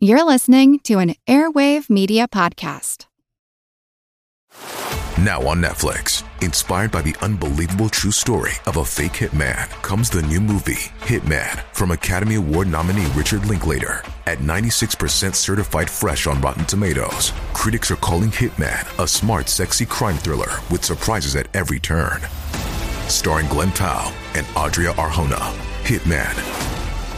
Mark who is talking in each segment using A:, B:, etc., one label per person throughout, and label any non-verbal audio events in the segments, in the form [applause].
A: You're listening to an Airwave Media Podcast.
B: Now on Netflix, inspired by the unbelievable true story of a fake hitman, comes the new movie, Hitman, from Academy Award nominee Richard Linklater. At 96% certified fresh on Rotten Tomatoes, critics are calling Hitman a smart, sexy crime thriller with surprises at every turn. Starring Glen Powell and Adria Arjona, Hitman.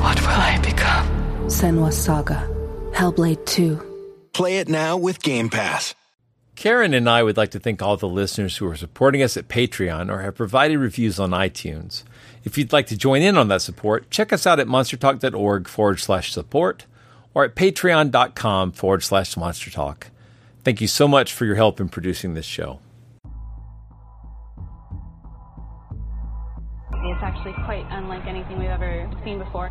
C: what will I become?
D: Senua Saga. Hellblade 2.
E: Play it now with Game Pass.
F: Karen and I would like to thank all the listeners who are supporting us at Patreon or have provided reviews on iTunes. If you'd like to join in on that support, check us out at monstertalk.org forward slash support or at patreon.com forward slash monstertalk. Thank you so much for your help in producing this show.
G: It's actually quite unlike anything we've ever seen before.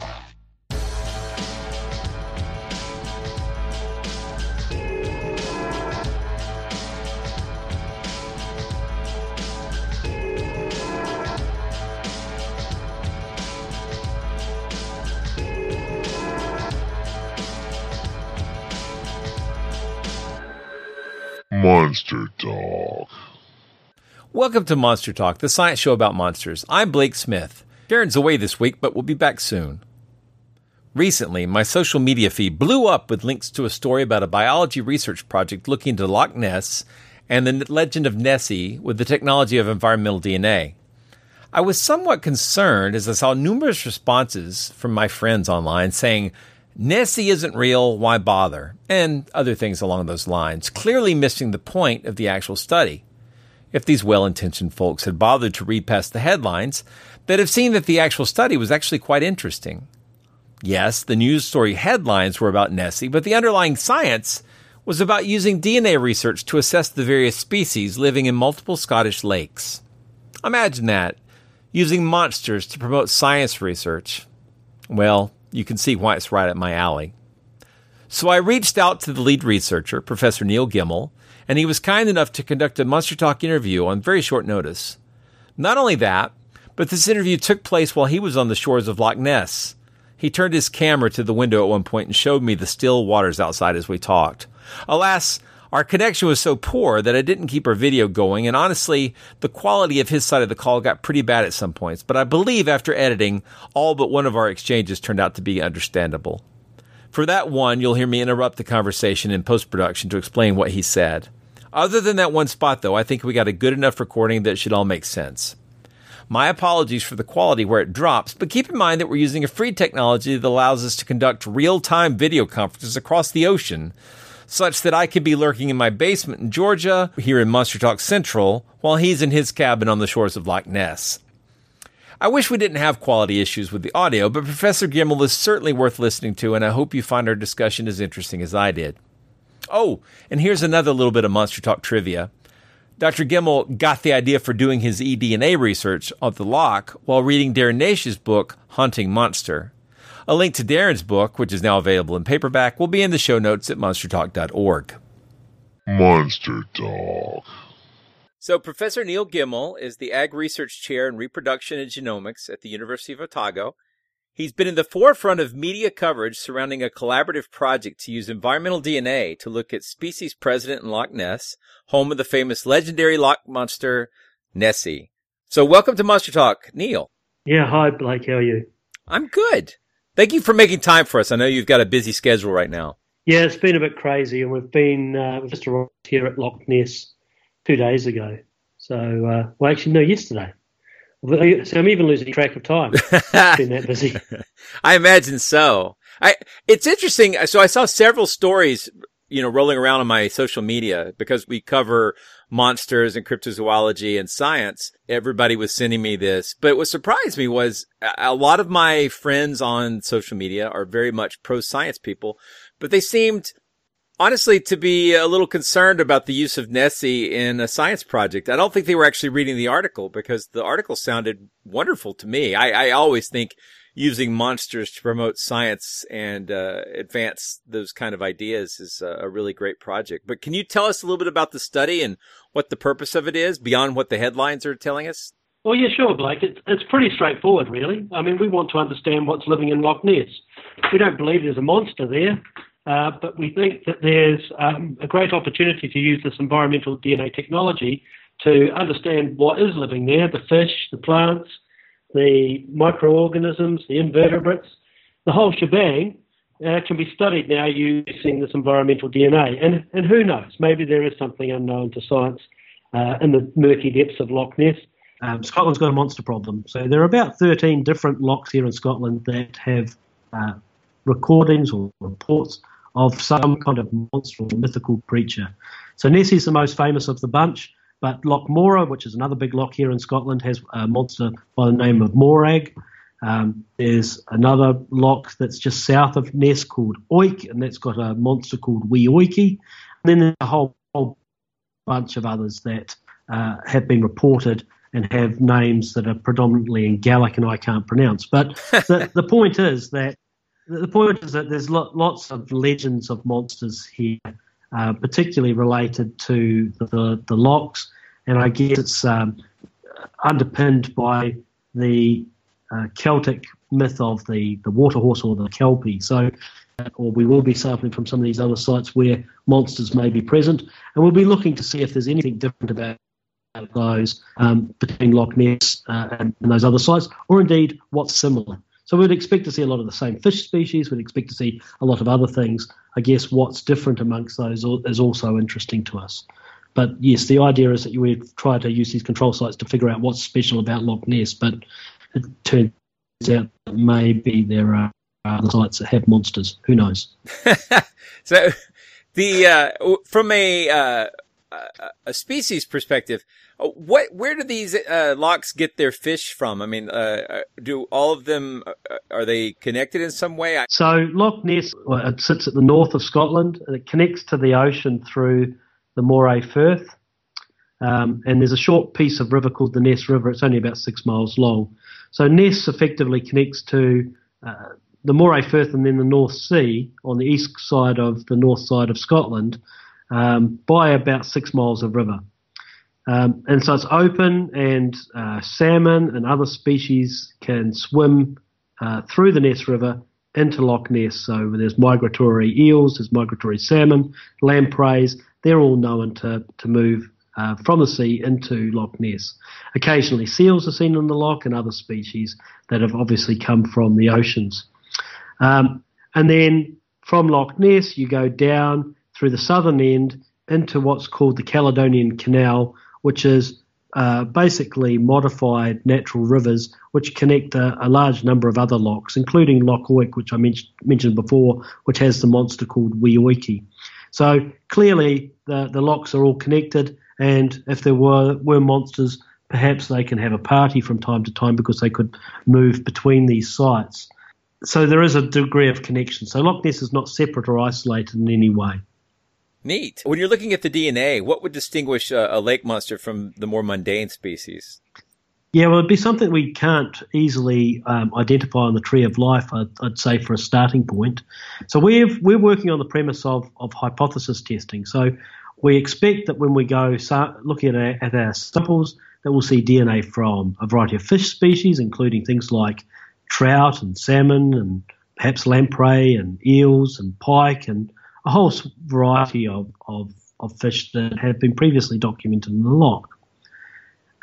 H: Monster Talk.
F: Welcome to Monster Talk, the science show about monsters. I'm Blake Smith. Darren's away this week, but we'll be back soon. Recently, my social media feed blew up with links to a story about a biology research project looking into Loch Ness and the legend of Nessie with the technology of environmental DNA. I was somewhat concerned as I saw numerous responses from my friends online saying, Nessie isn't real, why bother? And other things along those lines, clearly missing the point of the actual study. If these well intentioned folks had bothered to read past the headlines, they'd have seen that the actual study was actually quite interesting. Yes, the news story headlines were about Nessie, but the underlying science was about using DNA research to assess the various species living in multiple Scottish lakes. Imagine that, using monsters to promote science research. Well, you can see why it's right up my alley. So I reached out to the lead researcher, Professor Neil Gemmell, and he was kind enough to conduct a Monster Talk interview on very short notice. Not only that, but this interview took place while he was on the shores of Loch Ness. He turned his camera to the window at one point and showed me the still waters outside as we talked. Alas, our connection was so poor that I didn't keep our video going, and honestly, the quality of his side of the call got pretty bad at some points. But I believe after editing, all but one of our exchanges turned out to be understandable. For that one, you'll hear me interrupt the conversation in post production to explain what he said. Other than that one spot, though, I think we got a good enough recording that should all make sense. My apologies for the quality where it drops, but keep in mind that we're using a free technology that allows us to conduct real time video conferences across the ocean such that I could be lurking in my basement in Georgia, here in Monster Talk Central, while he's in his cabin on the shores of Loch Ness. I wish we didn't have quality issues with the audio, but Professor Gemmell is certainly worth listening to, and I hope you find our discussion as interesting as I did. Oh, and here's another little bit of Monster Talk trivia. Dr. Gemmell got the idea for doing his eDNA research of the loch while reading Darren Naish's book, Hunting Monster. A link to Darren's book, which is now available in paperback, will be in the show notes at monstertalk.org.
H: Monster Talk.
F: So, Professor Neil Gemmell is the AgResearch Chair in Reproduction and Genomics at the University of Otago. He's been in the forefront of media coverage surrounding a collaborative project to use environmental DNA to look at species present in Loch Ness, home of the famous legendary loch monster, Nessie. So, welcome to Monster Talk, Neil.
I: Yeah, hi, Blake. How are you?
F: I'm good. Thank you for making time for us. I know you've got a busy schedule right now.
I: Yeah, it's been a bit crazy, and we've been uh, we've just arrived here at Loch Ness two days ago. So, uh, well, actually, no, yesterday. So I'm even losing track of time. it's [laughs] been that busy.
F: I imagine so. I, it's interesting. So I saw several stories, you know, rolling around on my social media because we cover monsters and cryptozoology and science. Everybody was sending me this, but what surprised me was a lot of my friends on social media are very much pro science people, but they seemed honestly to be a little concerned about the use of Nessie in a science project. I don't think they were actually reading the article because the article sounded wonderful to me. I, I always think using monsters to promote science and uh, advance those kind of ideas is a, really great project. But can you tell us a little bit about the study and what the purpose of it is beyond what the headlines are telling us?
I: Well, yeah, sure, Blake. It's, it's pretty straightforward, really. I mean, we want to understand what's living in Loch Ness. We don't believe there's a monster there. Uh, but we think that there's um, a great opportunity to use this environmental DNA technology to understand what is living there the fish, the plants, the microorganisms, the invertebrates, the whole shebang. Uh, can be studied now using this environmental DNA. And, and who knows, maybe there is something unknown to science uh, in the murky depths of Loch Ness. Um, Scotland's got a monster problem. So there are about 13 different lochs here in Scotland that have uh, recordings or reports of some kind of monster or mythical creature. So Nessie's the most famous of the bunch, but Loch Morar, which is another big loch here in Scotland, has a monster by the name of Morag. Um, there's another loch that's just south of Ness called Oich, and that's got a monster called Wee Oichy. And then there's a whole, whole bunch of others that uh, have been reported and have names that are predominantly in Gaelic and I can't pronounce. But [laughs] the, the point is that the point is that there's lots of legends of monsters here, uh, particularly related to the, the lochs, and I guess it's um, underpinned by the uh, Celtic myth of the, the water horse or the kelpie. So, or we will be sampling from some of these other sites where monsters may be present, and we'll be looking to see if there's anything different about those um, between Loch Ness uh, and, and those other sites, or indeed what's similar. So we'd expect to see a lot of the same fish species. We'd expect to see a lot of other things. I guess what's different amongst those is also interesting to us. But yes, the idea is that we try to use these control sites to figure out what's special about Loch Ness. But it turns out that maybe there are other sites that have monsters. Who knows? [laughs]
F: so, the uh, from a uh, a species perspective, what where do these uh, lochs get their fish from? I mean, uh, uh do all of them uh, are they connected in some way?
I: So Loch Ness well, it sits at the north of Scotland. It connects to the ocean through the Moray Firth, um, and there's a short piece of river called the Ness River. It's only about six miles long. So Ness effectively connects to uh, the Moray Firth and then the North Sea on the east side of the north side of Scotland um, by about six miles of river. Um, and so it's open, and uh, salmon and other species can swim uh, through the Ness River into Loch Ness. So there's migratory eels, there's migratory salmon, lampreys. They're all known to, to move uh, from the sea into Loch Ness. Occasionally, seals are seen in the loch and other species that have obviously come from the oceans. Um, and then from Loch Ness, you go down through the southern end into what's called the Caledonian Canal, which is uh, basically modified natural rivers which connect a, a, large number of other lochs, including Loch Oich, which I mentioned, mentioned before, which has the monster called Wee Oichy. So clearly the, the lochs are all connected, and if there were, were monsters, perhaps they can have a party from time to time because they could move between these sites. So there is a degree of connection. So Loch Ness is not separate or isolated in any way.
F: Neat. When you're looking at the DNA, what would distinguish a, a lake monster from the more mundane species?
I: Yeah, well, it'd be something we can't easily um, identify on the tree of life, I'd, I'd, say, for a starting point. So we're, we're working on the premise of, of hypothesis testing. So we expect that when we go start looking at our, at our samples, that we'll see DNA from a variety of fish species, including things like trout and salmon and perhaps lamprey and eels and pike and a whole variety of, of, of fish that have been previously documented in the loch.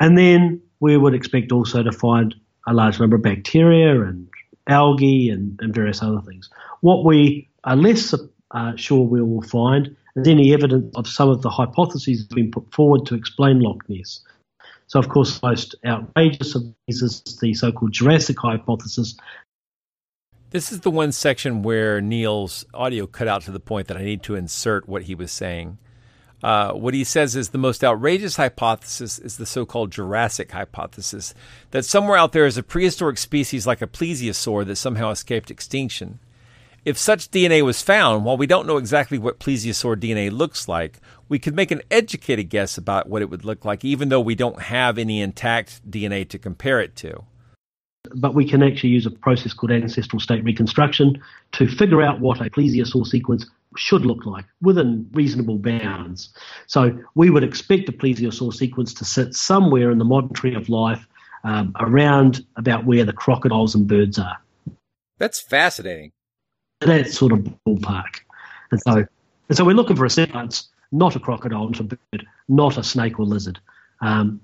I: And then we would expect also to find a large number of bacteria and algae and, and various other things. What we are less uh, sure we will find is any evidence of some of the hypotheses that have been put forward to explain Loch Ness. So, of course, the most outrageous of these is the so called Jurassic hypothesis
F: This is the one section where Neil's audio cut out to the point that I need to insert what he was saying. Uh, what he says is the most outrageous hypothesis is the so called Jurassic hypothesis that somewhere out there is a prehistoric species like a plesiosaur that somehow escaped extinction. If such DNA was found, while we don't know exactly what plesiosaur DNA looks like, we could make an educated guess about what it would look like, even though we don't have any intact DNA to compare it to.
I: But we can actually use a process called ancestral state reconstruction to figure out what a plesiosaur sequence should look like within reasonable bounds. So we would expect a plesiosaur sequence to sit somewhere in the modern tree of life um, around about where the crocodiles and birds are.
F: That's fascinating.
I: That sort of ballpark. And so, and so we're looking for a sequence, not a crocodile, not a bird, not a snake or lizard. Um,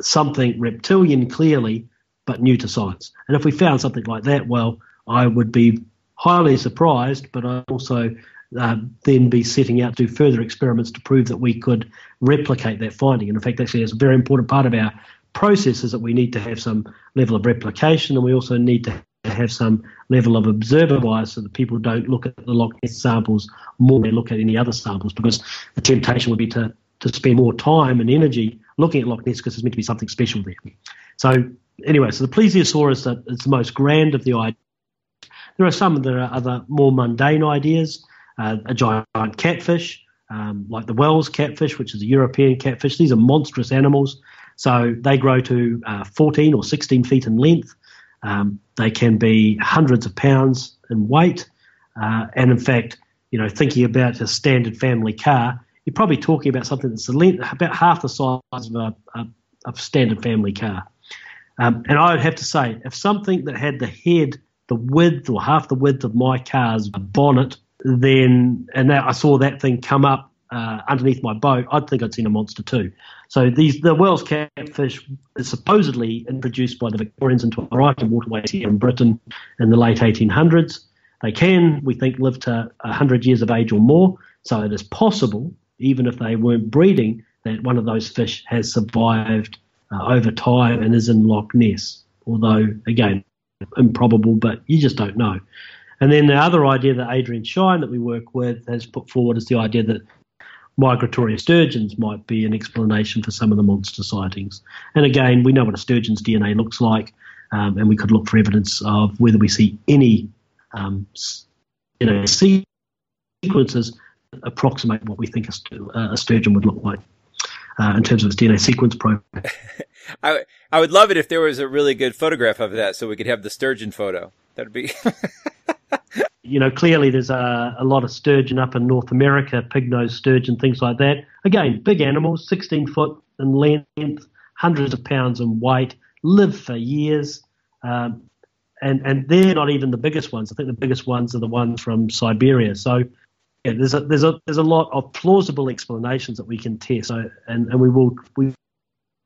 I: something reptilian clearly, but new to science. And if we found something like that, well, I would be highly surprised, but I also uh, then be setting out to do further experiments to prove that we could replicate that finding. And in fact, actually, it's a very important part of our process is that we need to have some level of replication, and we also need to have some level of observer bias so that people don't look at the Loch Ness samples more than they look at any other samples, because the temptation would be to to spend more time and energy looking at Loch Ness because there's meant to be something special there. So anyway, so the plesiosaur is the, it's the most grand of the ideas. There are some that are other more mundane ideas uh, a giant catfish, um, like the Wels catfish, which is a European catfish. These are monstrous animals. So they grow to uh, 14 or 16 feet in length. Um, they can be hundreds of pounds in weight. Uh, and in fact, you know, thinking about a standard family car, you're probably talking about something that's length, about half the size of a, a, a standard family car. Um, and I would have to say, if something that had the head, the width or half the width of my car's bonnet then and that I saw that thing come up uh, underneath my boat, I'd think I'd seen a monster too. So these the Wels catfish is supposedly introduced by the Victorians into a variety of waterways here in Britain in the late 1800s. They can, we think, live to 100 years of age or more. So it is possible, even if they weren't breeding, that one of those fish has survived uh, over time and is in Loch Ness. Although, again, improbable, but you just don't know. And then the other idea that Adrian Shine, that we work with, has put forward is the idea that migratory sturgeons might be an explanation for some of the monster sightings. And again, we know what a sturgeon's DNA looks like, um, and we could look for evidence of whether we see any, um, you know, sequences approximate what we think a, a sturgeon would look like. Uh, in terms of its DNA sequence profile. [laughs]
F: I I would love it if there was a really good photograph of that, so we could have the sturgeon photo. That'd be. [laughs]
I: you know, clearly there's a, a, lot of sturgeon up in North America, pig nose sturgeon, things like that. Again, big animals, 16 foot in length, hundreds of pounds in weight, live for years. Um, and, and they're not even the biggest ones. I think the biggest ones are the ones from Siberia. So yeah, there's a, there's a, there's a lot of plausible explanations that we can test. So, and, and we will, we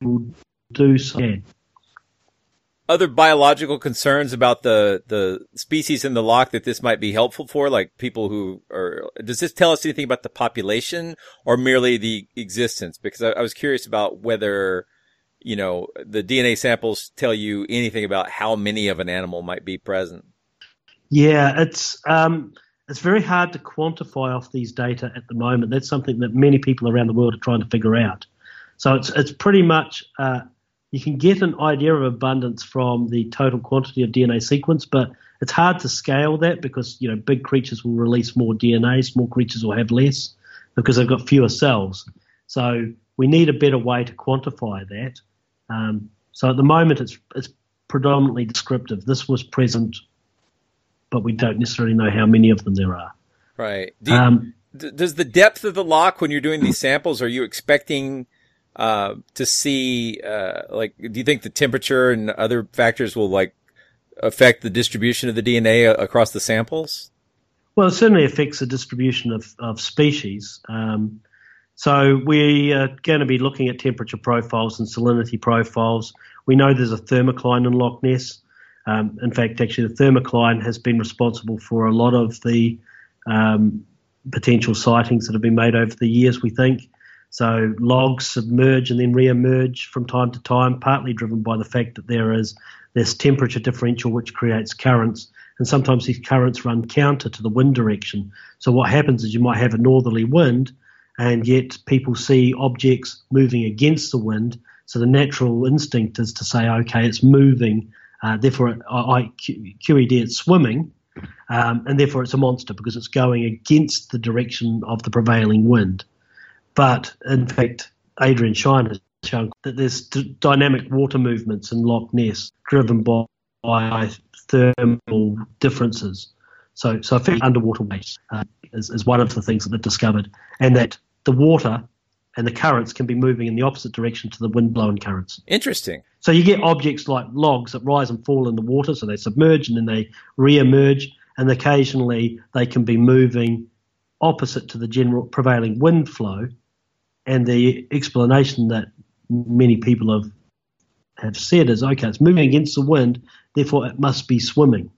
I: will do so. Yeah
F: other biological concerns about the the species in the loch that this might be helpful for? Like people who are, does this tell us anything about the population or merely the existence? Because I, I was curious about whether, you know, the DNA samples tell you anything about how many of an animal might be present.
I: Yeah, it's um, it's very hard to quantify off these data at the moment. That's something that many people around the world are trying to figure out. So it's it's pretty much uh, you can get an idea of abundance from the total quantity of DNA sequence, but it's hard to scale that because you know big creatures will release more DNA, small creatures will have less because they've got fewer cells. So we need a better way to quantify that. Um, so at the moment, it's it's predominantly descriptive. This was present, but we don't necessarily know how many of them there are.
F: Right. Do you, um, does the depth of the loch when you're doing these samples? Are you expecting uh, to see, uh, like, do you think the temperature and other factors will like affect the distribution of the DNA across the samples?
I: Well, it certainly affects the distribution of, of species. Um, so we are going to be looking at temperature profiles and salinity profiles. We know there's a thermocline in Loch Ness. Um, in fact, actually, the thermocline has been responsible for a lot of the um, potential sightings that have been made over the years, we think. So logs submerge and then re-emerge from time to time, partly driven by the fact that there is this temperature differential which creates currents, and sometimes these currents run counter to the wind direction. So what happens is you might have a northerly wind, and yet people see objects moving against the wind. So the natural instinct is to say, okay, it's moving, uh, therefore, I, QED, it's swimming, um, and therefore it's a monster because it's going against the direction of the prevailing wind. But in fact, Adrian Shine has shown that there's d- dynamic water movements in Loch Ness driven by, by thermal differences. So, so I think underwater waves uh, is, is one of the things that they've discovered, and that the water and the currents can be moving in the opposite direction to the wind blowing currents.
F: Interesting.
I: So you get objects like logs that rise and fall in the water, so they submerge and then they re-emerge, and occasionally they can be moving opposite to the general prevailing wind flow. And the explanation that many people have have said is okay, it's moving against the wind, therefore it must be swimming.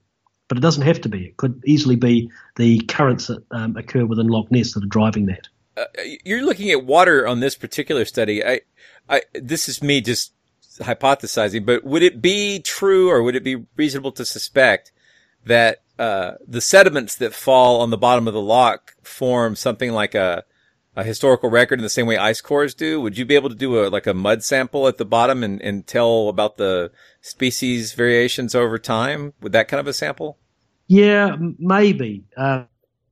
I: But it doesn't have to be. It could easily be the currents that um, occur within Loch Ness that are driving that.
F: Uh, you're looking at water on this particular study. I, I, this is me just hypothesizing, but would it be true or would it be reasonable to suspect that uh, the sediments that fall on the bottom of the loch form something like a a historical record in the same way ice cores do? Would you be able to do a like a mud sample at the bottom and, and tell about the species variations over time? with that kind of a sample?
I: Yeah, maybe. Uh,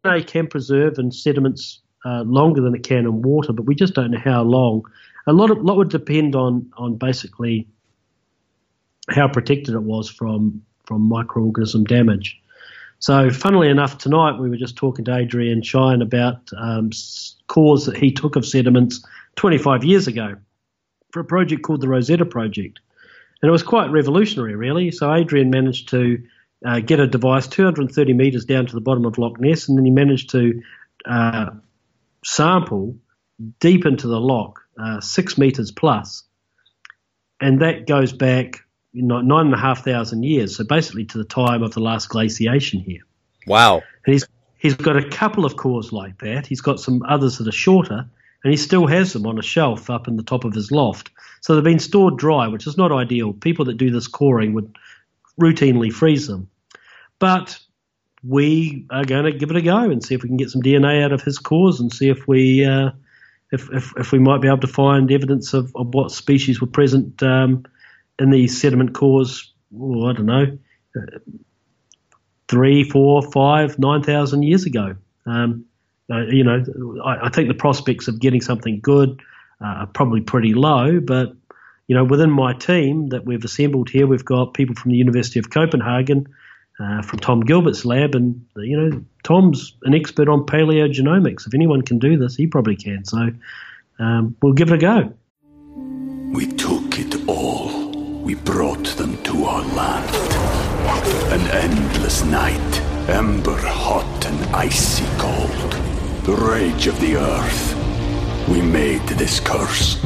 I: they can preserve in sediments uh, longer than it can in water, but we just don't know how long. A lot of lot would depend on on basically how protected it was from from microorganism damage. So, funnily enough, tonight we were just talking to Adrian Shine about um, cores that he took of sediments 25 years ago for a project called the Rosetta Project. And it was quite revolutionary, really. So, Adrian managed to uh, get a device 230 metres down to the bottom of Loch Ness, and then he managed to uh, sample deep into the loch, uh, six metres plus, and that goes back you know, nine and a half thousand years, so basically to the time of the last glaciation here.
F: Wow!
I: And he's he's got a couple of cores like that. He's got some others that are shorter, and he still has them on a shelf up in the top of his loft. So they've been stored dry, which is not ideal. People that do this coring would routinely freeze them, but we are going to give it a go and see if we can get some DNA out of his cores and see if we uh, if, if, if we might be able to find evidence of, of what species were present um, in these sediment cores. Oh, I don't know, uh, three, four, five, nine thousand years ago. Um, uh, you know, I, I, think the prospects of getting something good uh, are probably pretty low, but you know, within my team that we've assembled here, we've got people from the University of Copenhagen uh, from Tom Gilbert's lab, and you know Tom's an expert on paleogenomics. If anyone can do this, he probably can. So um, we'll give it a go.
J: We took it all. We brought them to our land. An endless night, ember hot and icy cold. The rage of the earth. We made this curse.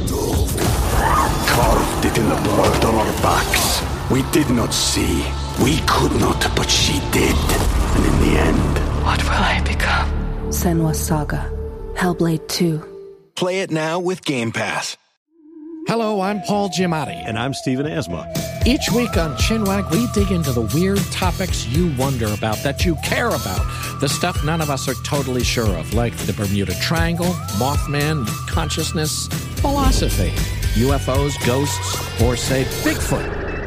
J: Carved it in the blood on our backs. We did not see we could not, but she did. And in the end,
D: what will I become? Senua Saga, Hellblade 2.
E: Play it now with Game Pass.
C: Hello, I'm Paul Giamatti.
K: And I'm Stephen Asma.
C: Each week on Chinwag, we dig into the weird topics you wonder about, that you care about, the stuff none of us are totally sure of, like the Bermuda Triangle, Mothman, consciousness, philosophy, UFOs, ghosts, or, say, Bigfoot.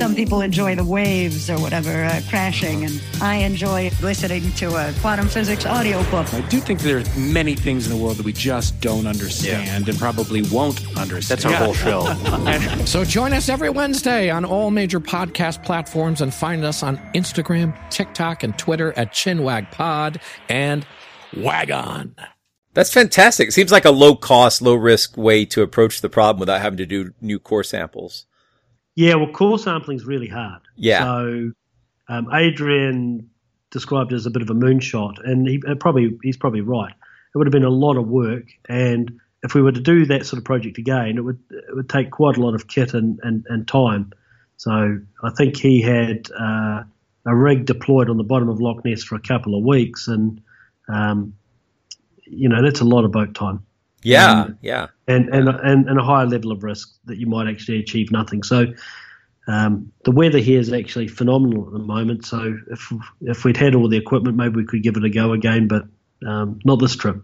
L: Some people enjoy the waves or whatever uh, crashing, and I enjoy listening to a quantum physics audiobook.
M: I do think there are many things in the world that we just don't understand yeah. and probably won't understand.
K: That's our whole [laughs] show.
C: so join us every Wednesday on all major podcast platforms and find us on Instagram, TikTok, and Twitter at ChinwagPod and Wagon.
F: That's fantastic. It seems like a low cost, low risk way to approach the problem without having to do new core samples.
I: Yeah, well, core sampling is really hard.
F: Yeah.
I: So um, Adrian described it as a bit of a moonshot, and he uh, probably he's probably right. It would have been a lot of work, and if we were to do that sort of project again, it would it would take quite a lot of kit and, and, and time. So I think he had uh, a rig deployed on the bottom of Loch Ness for a couple of weeks, and um, you know that's a lot of boat time.
F: Yeah,
I: and,
F: yeah,
I: and, and and and a higher level of risk that you might actually achieve nothing. So um, the weather here is actually phenomenal at the moment. So if if we'd had all the equipment, maybe we could give it a go again, but um, not this trip.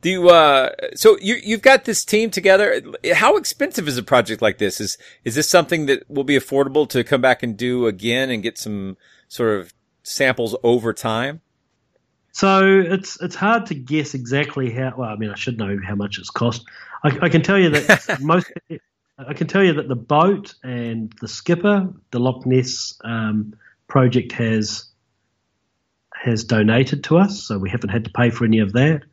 F: Do you, uh, so you, you've got this team together. How expensive is a project like this? Is, is this something that will be affordable to come back and do again and get some sort of samples over time?
I: So it's, it's hard to guess exactly how, well, I mean, I should know how much it's cost. I, I can tell you that [laughs] most, I can tell you that the boat and the skipper, the Loch Ness, um, project has, has donated to us. So we haven't had to pay for any of that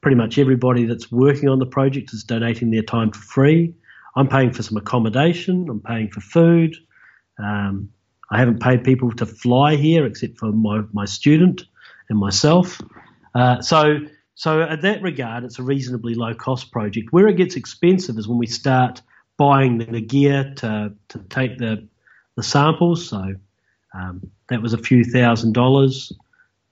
I: pretty much everybody that's working on the project is donating their time for free. I'm paying for some accommodation. I'm paying for food. Um, I haven't paid people to fly here except for my, my student and myself. Uh, so, so at that regard, it's a reasonably low cost project. Where it gets expensive is when we start buying the gear to, to take the, the samples. So um, that was a few thousand dollars.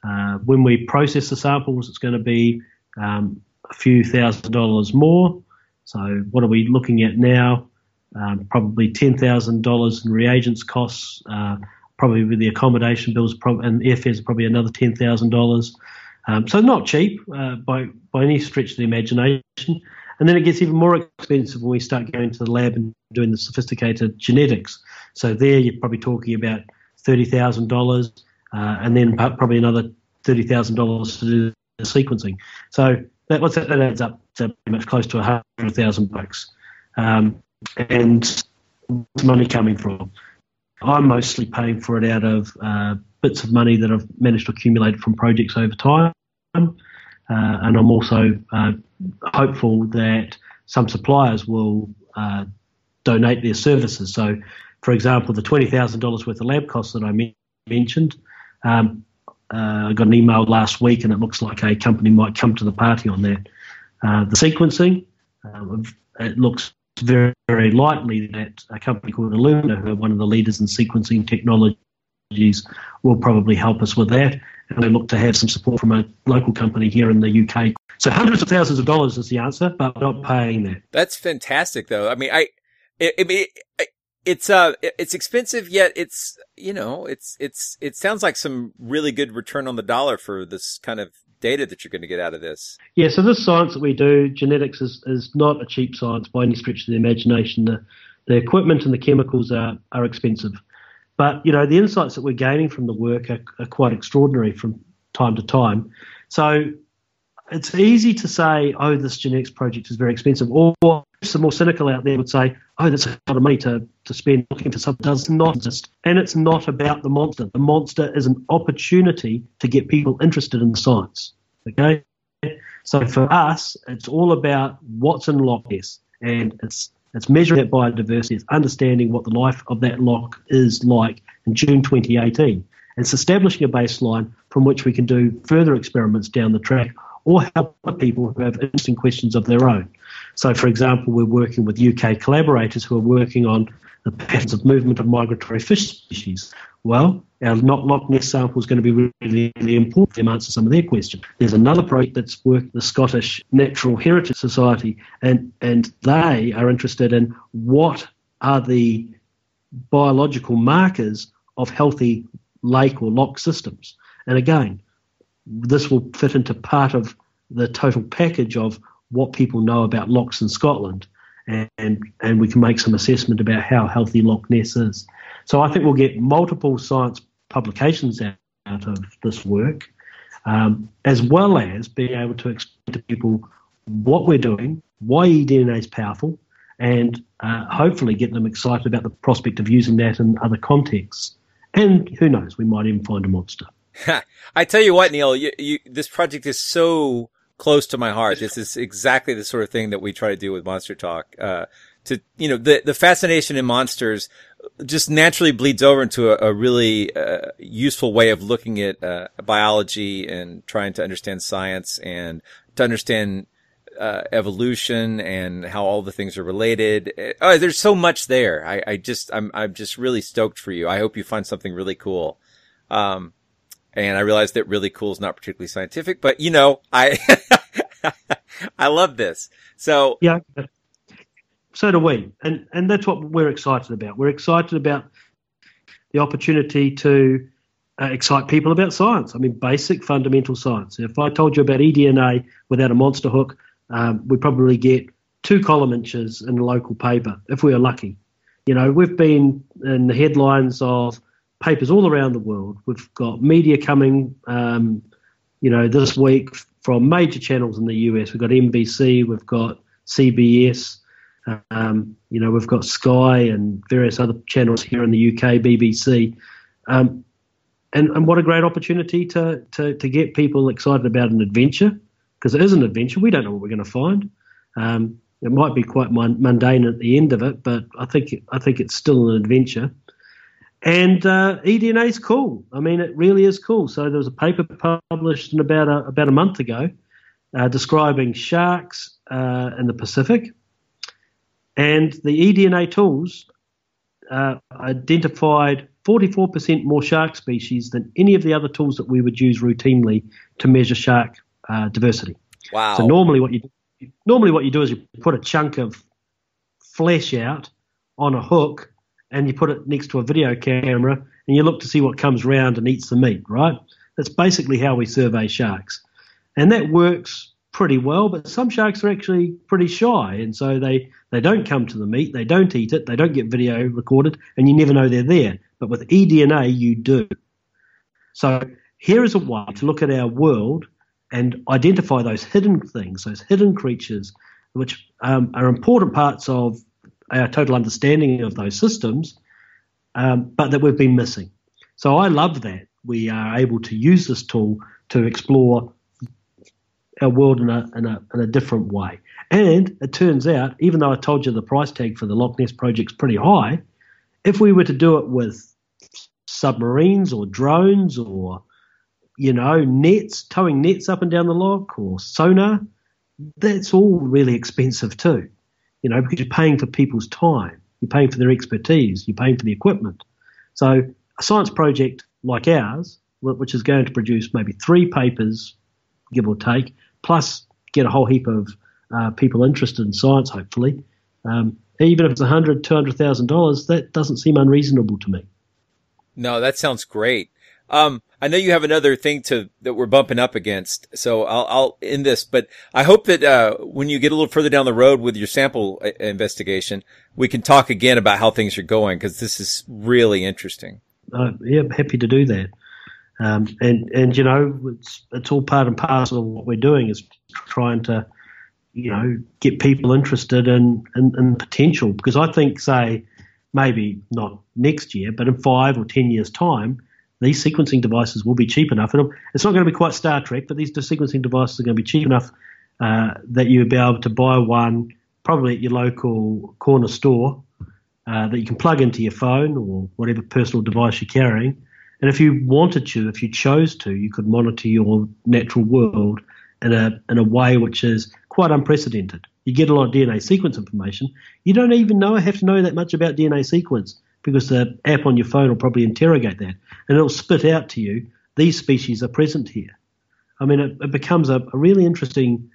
I: Uh, when we process the samples, it's going to be um, a few thousand dollars more. So what are we looking at now? Um, probably ten thousand dollars in reagents costs. Uh, probably with the accommodation bills and airfares, probably another ten thousand um, dollars. So not cheap uh, by by any stretch of the imagination. And then it gets even more expensive when we start going to the lab and doing the sophisticated genetics. So there you're probably talking about thirty thousand uh, dollars, and then probably another thirty thousand dollars to do the sequencing. So that that, that adds up to pretty much close to a hundred thousand bucks. Um, and money coming from? I'm mostly paying for it out of uh, bits of money that I've managed to accumulate from projects over time. Uh, and I'm also uh, hopeful that some suppliers will uh, donate their services. So, for example, the $20,000 worth of lab costs that I mentioned, um, uh, I got an email last week, and it looks like a company might come to the party on that. Uh, the sequencing, it looks very, very likely that a company called Illumina, who are one of the leaders in sequencing technologies, will probably help us with that. And we look to have some support from a local company here in the UK. So hundreds of thousands of dollars is the answer, but we're not paying that.
F: That's fantastic, though. I mean, I, I, mean, it's uh it's expensive yet it's you know it's it's it sounds like some really good return on the dollar for this kind of data that you're going to get out of this.
I: Yeah so this science that we do genetics is, is not a cheap science by any stretch of the imagination. The, the equipment and the chemicals are, are expensive. But you know the insights that we're gaining from the work are, are quite extraordinary from time to time. So it's easy to say, oh, this genetics project is very expensive, or some more cynical out there would say, oh, that's a lot of money to, to spend looking for something that does not exist. And it's not about the monster. The monster is an opportunity to get people interested in the science. Okay? So for us, it's all about what's in Loch Ness. And it's it's measuring that biodiversity, it's understanding what the life of that loch is like in June 2018. It's establishing a baseline from which we can do further experiments down the track or help people who have interesting questions of their own. So, for example, we're working with UK collaborators who are working on the patterns of movement of migratory fish species. Well, our Loch Ness sample is going to be really, really important them answer some of their questions. There's another project that's worked the Scottish Natural Heritage Society, and, and they are interested in what are the biological markers of healthy lake or loch systems. And again, this will fit into part of the total package of what people know about lochs in Scotland, and, and, and we can make some assessment about how healthy Loch Ness is. So I think we'll get multiple science publications out, out of this work, um, as well as being able to explain to people what we're doing, why eDNA is powerful, and uh, hopefully get them excited about the prospect of using that in other contexts. And who knows, we might even find a monster. [laughs]
F: I tell you what, Neil, you, you, this project is so close to my heart. This is exactly the sort of thing that we try to do with Monster Talk. Uh, to, you know, the, the fascination in monsters just naturally bleeds over into a, a really, uh, useful way of looking at, uh, biology and trying to understand science and to understand, uh, evolution and how all the things are related. Oh, there's so much there. I, I just, I'm, I'm just really stoked for you. I hope you find something really cool. Um, and I realized that really cool is not particularly scientific, but you know, I, [laughs] I love this. So
I: yeah, so do we, and and that's what we're excited about. We're excited about the opportunity to uh, excite people about science. I mean, basic fundamental science. If I told you about eDNA without a monster hook, um, we probably get two column inches in a local paper if we are lucky. You know, we've been in the headlines of papers all around the world. We've got media coming, um, you know, this week from major channels in the US. We've got NBC, we've got CBS, um, you know, we've got Sky and various other channels here in the UK, BBC. Um, and, and what a great opportunity to, to, to get people excited about an adventure because it is an adventure. We don't know what we're going to find. Um, it might be quite mundane at the end of it, but I think I think it's still an adventure. And uh, eDNA is cool. I mean, it really is cool. So there was a paper published in about a, about a month ago uh, describing sharks uh, in the Pacific, and the eDNA tools uh, identified 44% more shark species than any of the other tools that we would use routinely to measure shark uh, diversity.
F: Wow!
I: So normally, what you normally what you do is you put a chunk of flesh out on a hook and you put it next to a video camera and you look to see what comes round and eats the meat, right? That's basically how we survey sharks. And that works pretty well, but some sharks are actually pretty shy and so they, they don't come to the meat, they don't eat it, they don't get video recorded, and you never know they're there. But with eDNA, you do. So here is a way to look at our world and identify those hidden things, those hidden creatures, which um, are important parts of our total understanding of those systems, um, but that we've been missing. So I love that we are able to use this tool to explore our world in a, in a, in a different way. And it turns out, even though I told you the price tag for the Loch Ness project's pretty high, if we were to do it with submarines or drones or you know nets towing nets up and down the loch or sonar that's all really expensive too you know, because you're paying for people's time, you're paying for their expertise, you're paying for the equipment. So a science project like ours, which is going to produce maybe three papers, give or take, plus get a whole heap of uh, people interested in science, hopefully. Um, even if it's a hundred, two hundred thousand dollars, that doesn't seem unreasonable to me.
F: No, that sounds great. Um, I know you have another thing to that we're bumping up against, so I'll, I'll end this. But I hope that uh, when you get a little further down the road with your sample uh, investigation, we can talk again about how things are going because this is really interesting.
I: Uh, yeah, happy to do that. Um, and and you know, it's it's all part and parcel of what we're doing is trying to, you know, get people interested in in, in potential because I think, say, maybe not next year, but in five or ten years' time these sequencing devices will be cheap enough. And it's not going to be quite Star Trek, but these sequencing devices are going to be cheap enough uh, that you'll be able to buy one probably at your local corner store uh, that you can plug into your phone or whatever personal device you're carrying. And if you wanted to, if you chose to, you could monitor your natural world in a in a way which is quite unprecedented. You get a lot of DNA sequence information. You don't even know have to know that much about DNA sequence because the app on your phone will probably interrogate that and it'll spit out to you these species are present here. I mean, it, it becomes a, a really interesting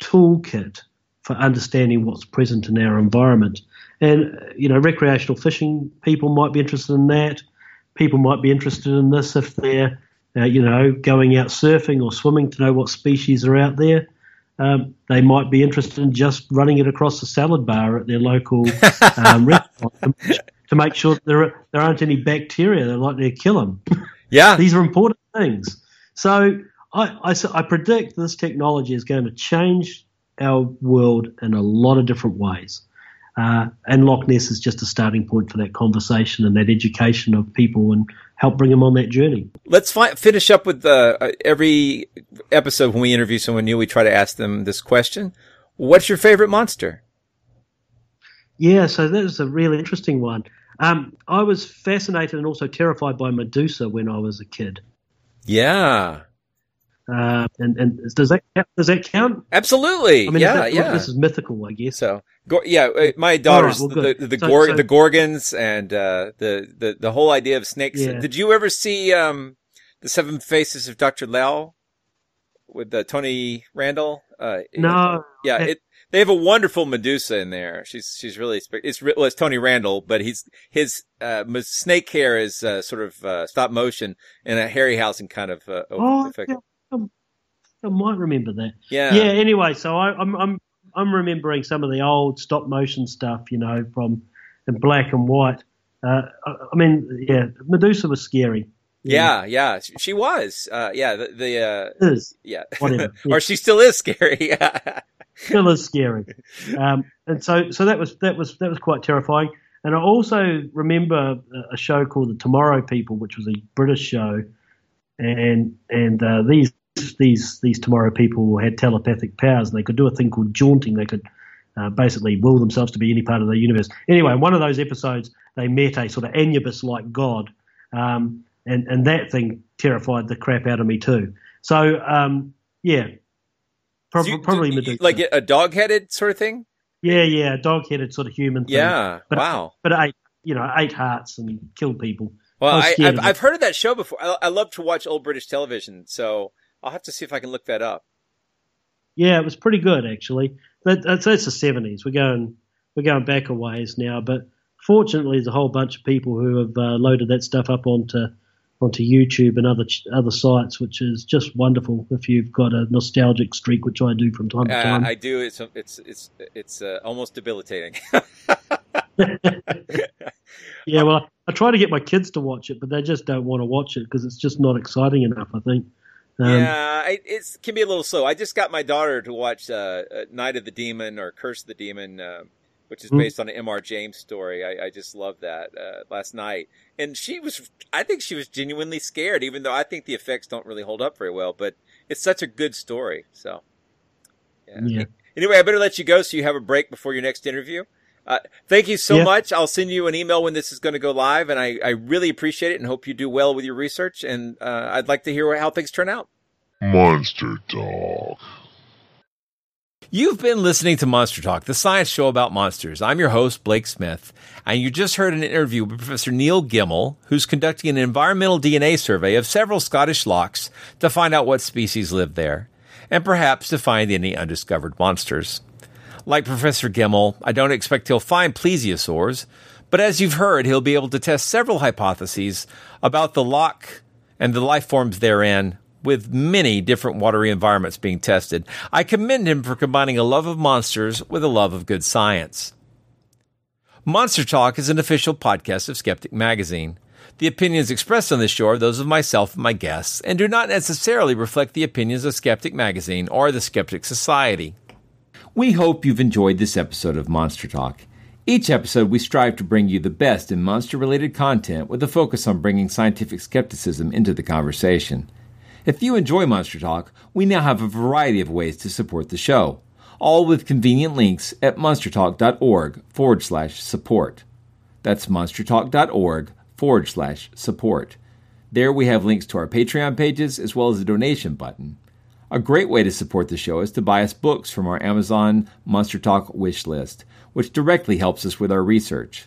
I: toolkit for understanding what's present in our environment. And, you know, recreational fishing people might be interested in that. People might be interested in this if they're, uh, you know, going out surfing or swimming to know what species are out there. Um, they might be interested in just running it across the salad bar at their local [laughs] um, restaurant to make sure there there aren't any bacteria that are likely to kill them. [laughs]
F: Yeah,
I: these are important things. So I, I, I predict this technology is going to change our world in a lot of different ways. Uh, and Loch Ness is just a starting point for that conversation and that education of people and help bring them on that journey.
F: Let's fi- finish up with uh, every episode when we interview someone new, we try to ask them this question. What's your favorite monster?
I: Yeah, so that is a really interesting one. Um, I was fascinated and also terrified by Medusa when I was a kid.
F: Yeah.
I: Uh, and, and does that does that count?
F: Absolutely.
I: I mean,
F: yeah,
I: that,
F: yeah.
I: This is mythical, I guess.
F: So, Go- yeah, uh, my daughters,
I: right, well,
F: the the,
I: So-
F: Gor-
I: so-
F: the Gorgons, and uh, the the the whole idea of snakes.
I: Yeah.
F: Did you ever see um, the Seven Faces of Doctor Lao with uh, Tony Randall? Uh,
I: No.
F: yeah, it. They have a wonderful Medusa in there. She's she's really spe- it's well, it's Tony Randall, but he's his uh, snake hair is uh, sort of uh, stop motion and a Harryhausen kind of uh,
I: Oh,
F: effect.
I: yeah, I might remember that.
F: Yeah.
I: Yeah. Anyway, so I, I'm I'm I'm remembering some of the old stop motion stuff, you know, from in black and white. Uh, I, I mean, yeah, Medusa was scary.
F: Yeah, yeah, she- she was. Uh, yeah, the, the uh,
I: Is.
F: yeah,
I: Whatever. Yeah. [laughs]
F: or she still is scary. [laughs]
I: still is scary. Um, and so, so that was that was that was quite terrifying. And I also remember a- show called The Tomorrow People, which was a British show, and and uh, these these these Tomorrow People had telepathic powers, and they could do a thing called jaunting. They could uh, basically will themselves to be any part of the universe. Anyway, one of those episodes, they met a sort of Anubis-like god, um, and and that thing terrified the crap out of me too. So um, yeah,
F: You-
I: probably
F: you-
I: Medusa.
F: like a dog-headed sort of thing.
I: Yeah, yeah, dog-headed sort of human. Thing.
F: Yeah,
I: but,
F: wow.
I: But ate, you know, ate hearts and killed people.
F: Well, I, I've. I've heard of that show before. I, I love to watch old British television, so I'll have to see if I can look that up.
I: Yeah, it was pretty good actually. That, that's, that's the seventies. We're going we're going back a ways now, but fortunately, there's a whole bunch of people who have uh, loaded that stuff up onto onto YouTube and other other sites, which is just wonderful if you've got a nostalgic streak, which I do from time to
F: Uh,
I: time.
F: I do. It's it's it's it's uh, almost debilitating. [laughs] [laughs]
I: yeah, well, I try to get my kids to watch it, but they just don't want to watch it because it's just not exciting enough. I think. Um,
F: yeah, it can be a little slow. I just got my daughter to watch uh, uh, Night of the Demon or Curse of the Demon, uh, which is
I: Hmm.
F: based on an M.R. James story. I, I just love that uh, last night, and she was. I think she was genuinely scared, even though I think the effects don't really hold up very well. But it's such a good story. So,
I: Yeah.
F: anyway, I better let you go so you have a break before your next interview. Uh, thank you so
I: Yeah.
F: much. I'll send you an email when this is going to go live, and I, I really appreciate it and hope you do well with your research. And uh, I'd like to hear how things turn out.
H: Monster Talk.
F: You've been listening to Monster Talk, the science show about monsters. I'm your host, Blake Smith, and you just heard an interview with Professor Neil Gemmell, who's conducting an environmental DNA survey of several Scottish lochs to find out what species live there, and perhaps to find any undiscovered monsters. Like Professor Gemmell, I don't expect he'll find plesiosaurs, but as you've heard, he'll be able to test several hypotheses about the loch and the life forms therein, with many different watery environments being tested. I commend him for combining a love of monsters with a love of good science. Monster Talk is an official podcast of Skeptic Magazine. The opinions expressed on this show are those of myself and my guests, and do not necessarily reflect the opinions of Skeptic Magazine or the Skeptic Society. We hope you've enjoyed this episode of Monster Talk. Each episode, we strive to bring you the best in monster related content with a focus on bringing scientific skepticism into the conversation. If you enjoy Monster Talk, we now have a variety of ways to support the show, all with convenient links at monstertalk.org forward slash support. That's monstertalk.org forward slash support. There we have links to our Patreon pages as well as a donation button. A great way to support the show is to buy us books from our Amazon Monster Talk wish list, which directly helps us with our research.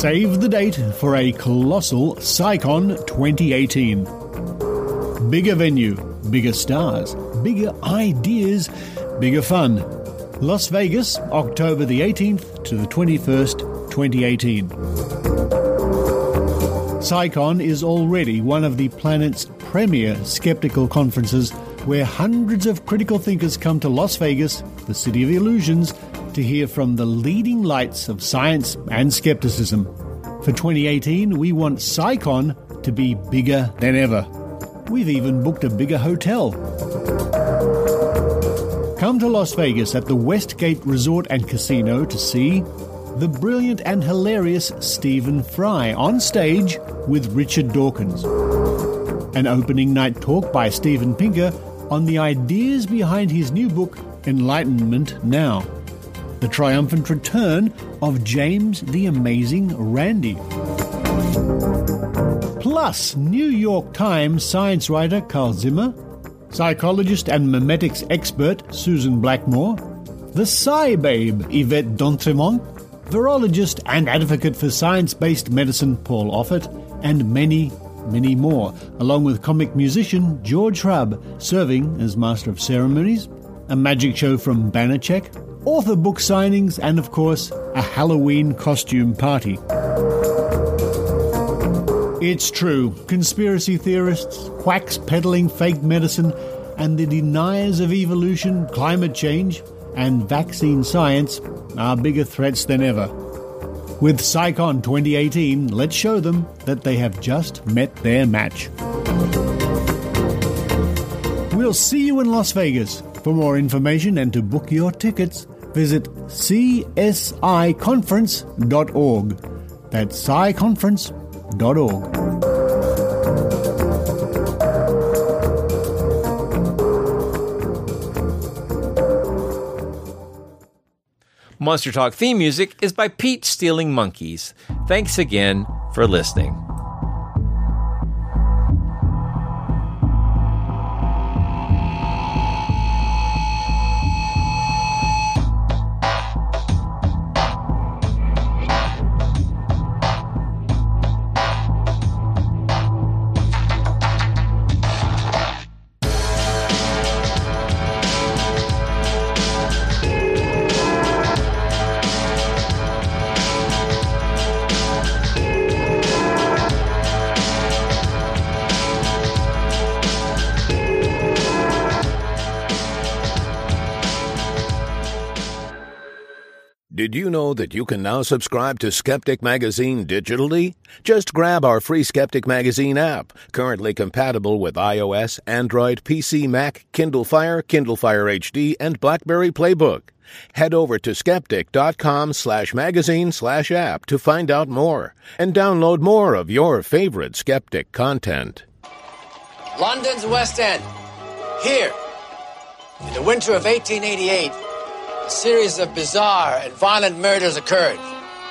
N: Save the date for a colossal CSICon 2018. Bigger venue, bigger stars, bigger ideas, bigger fun. Las Vegas, October the 18th to the 21st, 2018. CSICon is already one of the planet's premier skeptical conferences where hundreds of critical thinkers come to Las Vegas, the city of illusions, to hear from the leading lights of science and skepticism. For 2018, we want CSICon to be bigger than ever. We've even booked a bigger hotel. Come to Las Vegas at the Westgate Resort and Casino to see the brilliant and hilarious Stephen Fry on stage with Richard Dawkins. An opening night talk by Steven Pinker on the ideas behind his new book, Enlightenment Now. The triumphant return of James the Amazing Randi. Plus, New York Times science writer Carl Zimmer, psychologist and memetics expert Susan Blackmore, the SciBabe Yvette D'Entremont, virologist and advocate for science based medicine Paul Offit, and many, many more, along with comic musician George Hrab, serving as Master of Ceremonies, a magic show from Banachek, author book signings, and of course, a Halloween costume party. It's true. Conspiracy theorists, quacks peddling fake medicine, and the deniers of evolution, climate change, and vaccine science are bigger threats than ever. With CSICon 2018, let's show them that they have just met their match. We'll see you in Las Vegas. For more information and to book your tickets, visit csiconference.org. That's csiconference.org.
F: Monster Talk theme music is by Pete Stealing Monkeys. Thanks again for listening.
O: Did you know that you can now subscribe to Skeptic Magazine digitally? Just grab our free Skeptic Magazine app, currently compatible with iOS, Android, PC, Mac, Kindle Fire, Kindle Fire HD, and BlackBerry Playbook. Head over to skeptic.com slash magazine slash app to find out more and download more of your favorite skeptic content.
P: London's West End. Here, in the winter of 1888, a series of bizarre and violent murders occurred,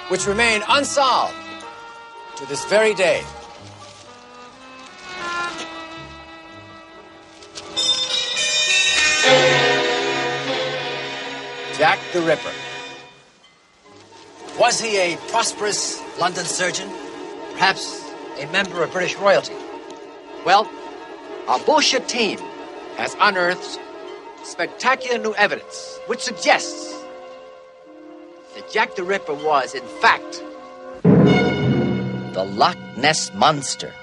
P: which remain unsolved to this very day. Jack the Ripper. Was he a prosperous London surgeon? Perhaps a member of British royalty? Well, our bullshit team has unearthed spectacular new evidence which suggests that Jack the Ripper was, in fact, the Loch Ness Monster.